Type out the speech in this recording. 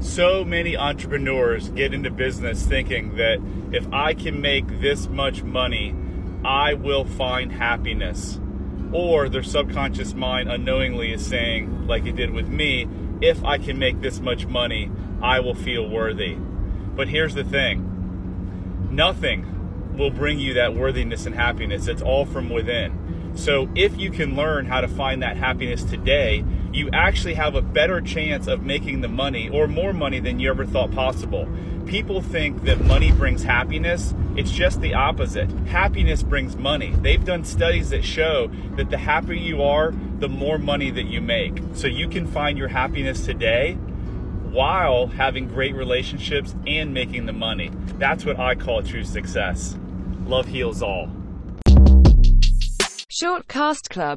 So many entrepreneurs get into business thinking that if I can make this much money, I will find happiness. Or their subconscious mind unknowingly is saying, like it did with me, if I can make this much money, I will feel worthy. But here's the thing nothing will bring you that worthiness and happiness. It's all from within. So if you can learn how to find that happiness today, you actually have a better chance of making the money or more money than you ever thought possible. People think that money brings happiness. It's just the opposite. Happiness brings money. They've done studies that show that the happier you are, the more money that you make. So you can find your happiness today while having great relationships and making the money. That's what I call true success. Love heals all. Shortcast Club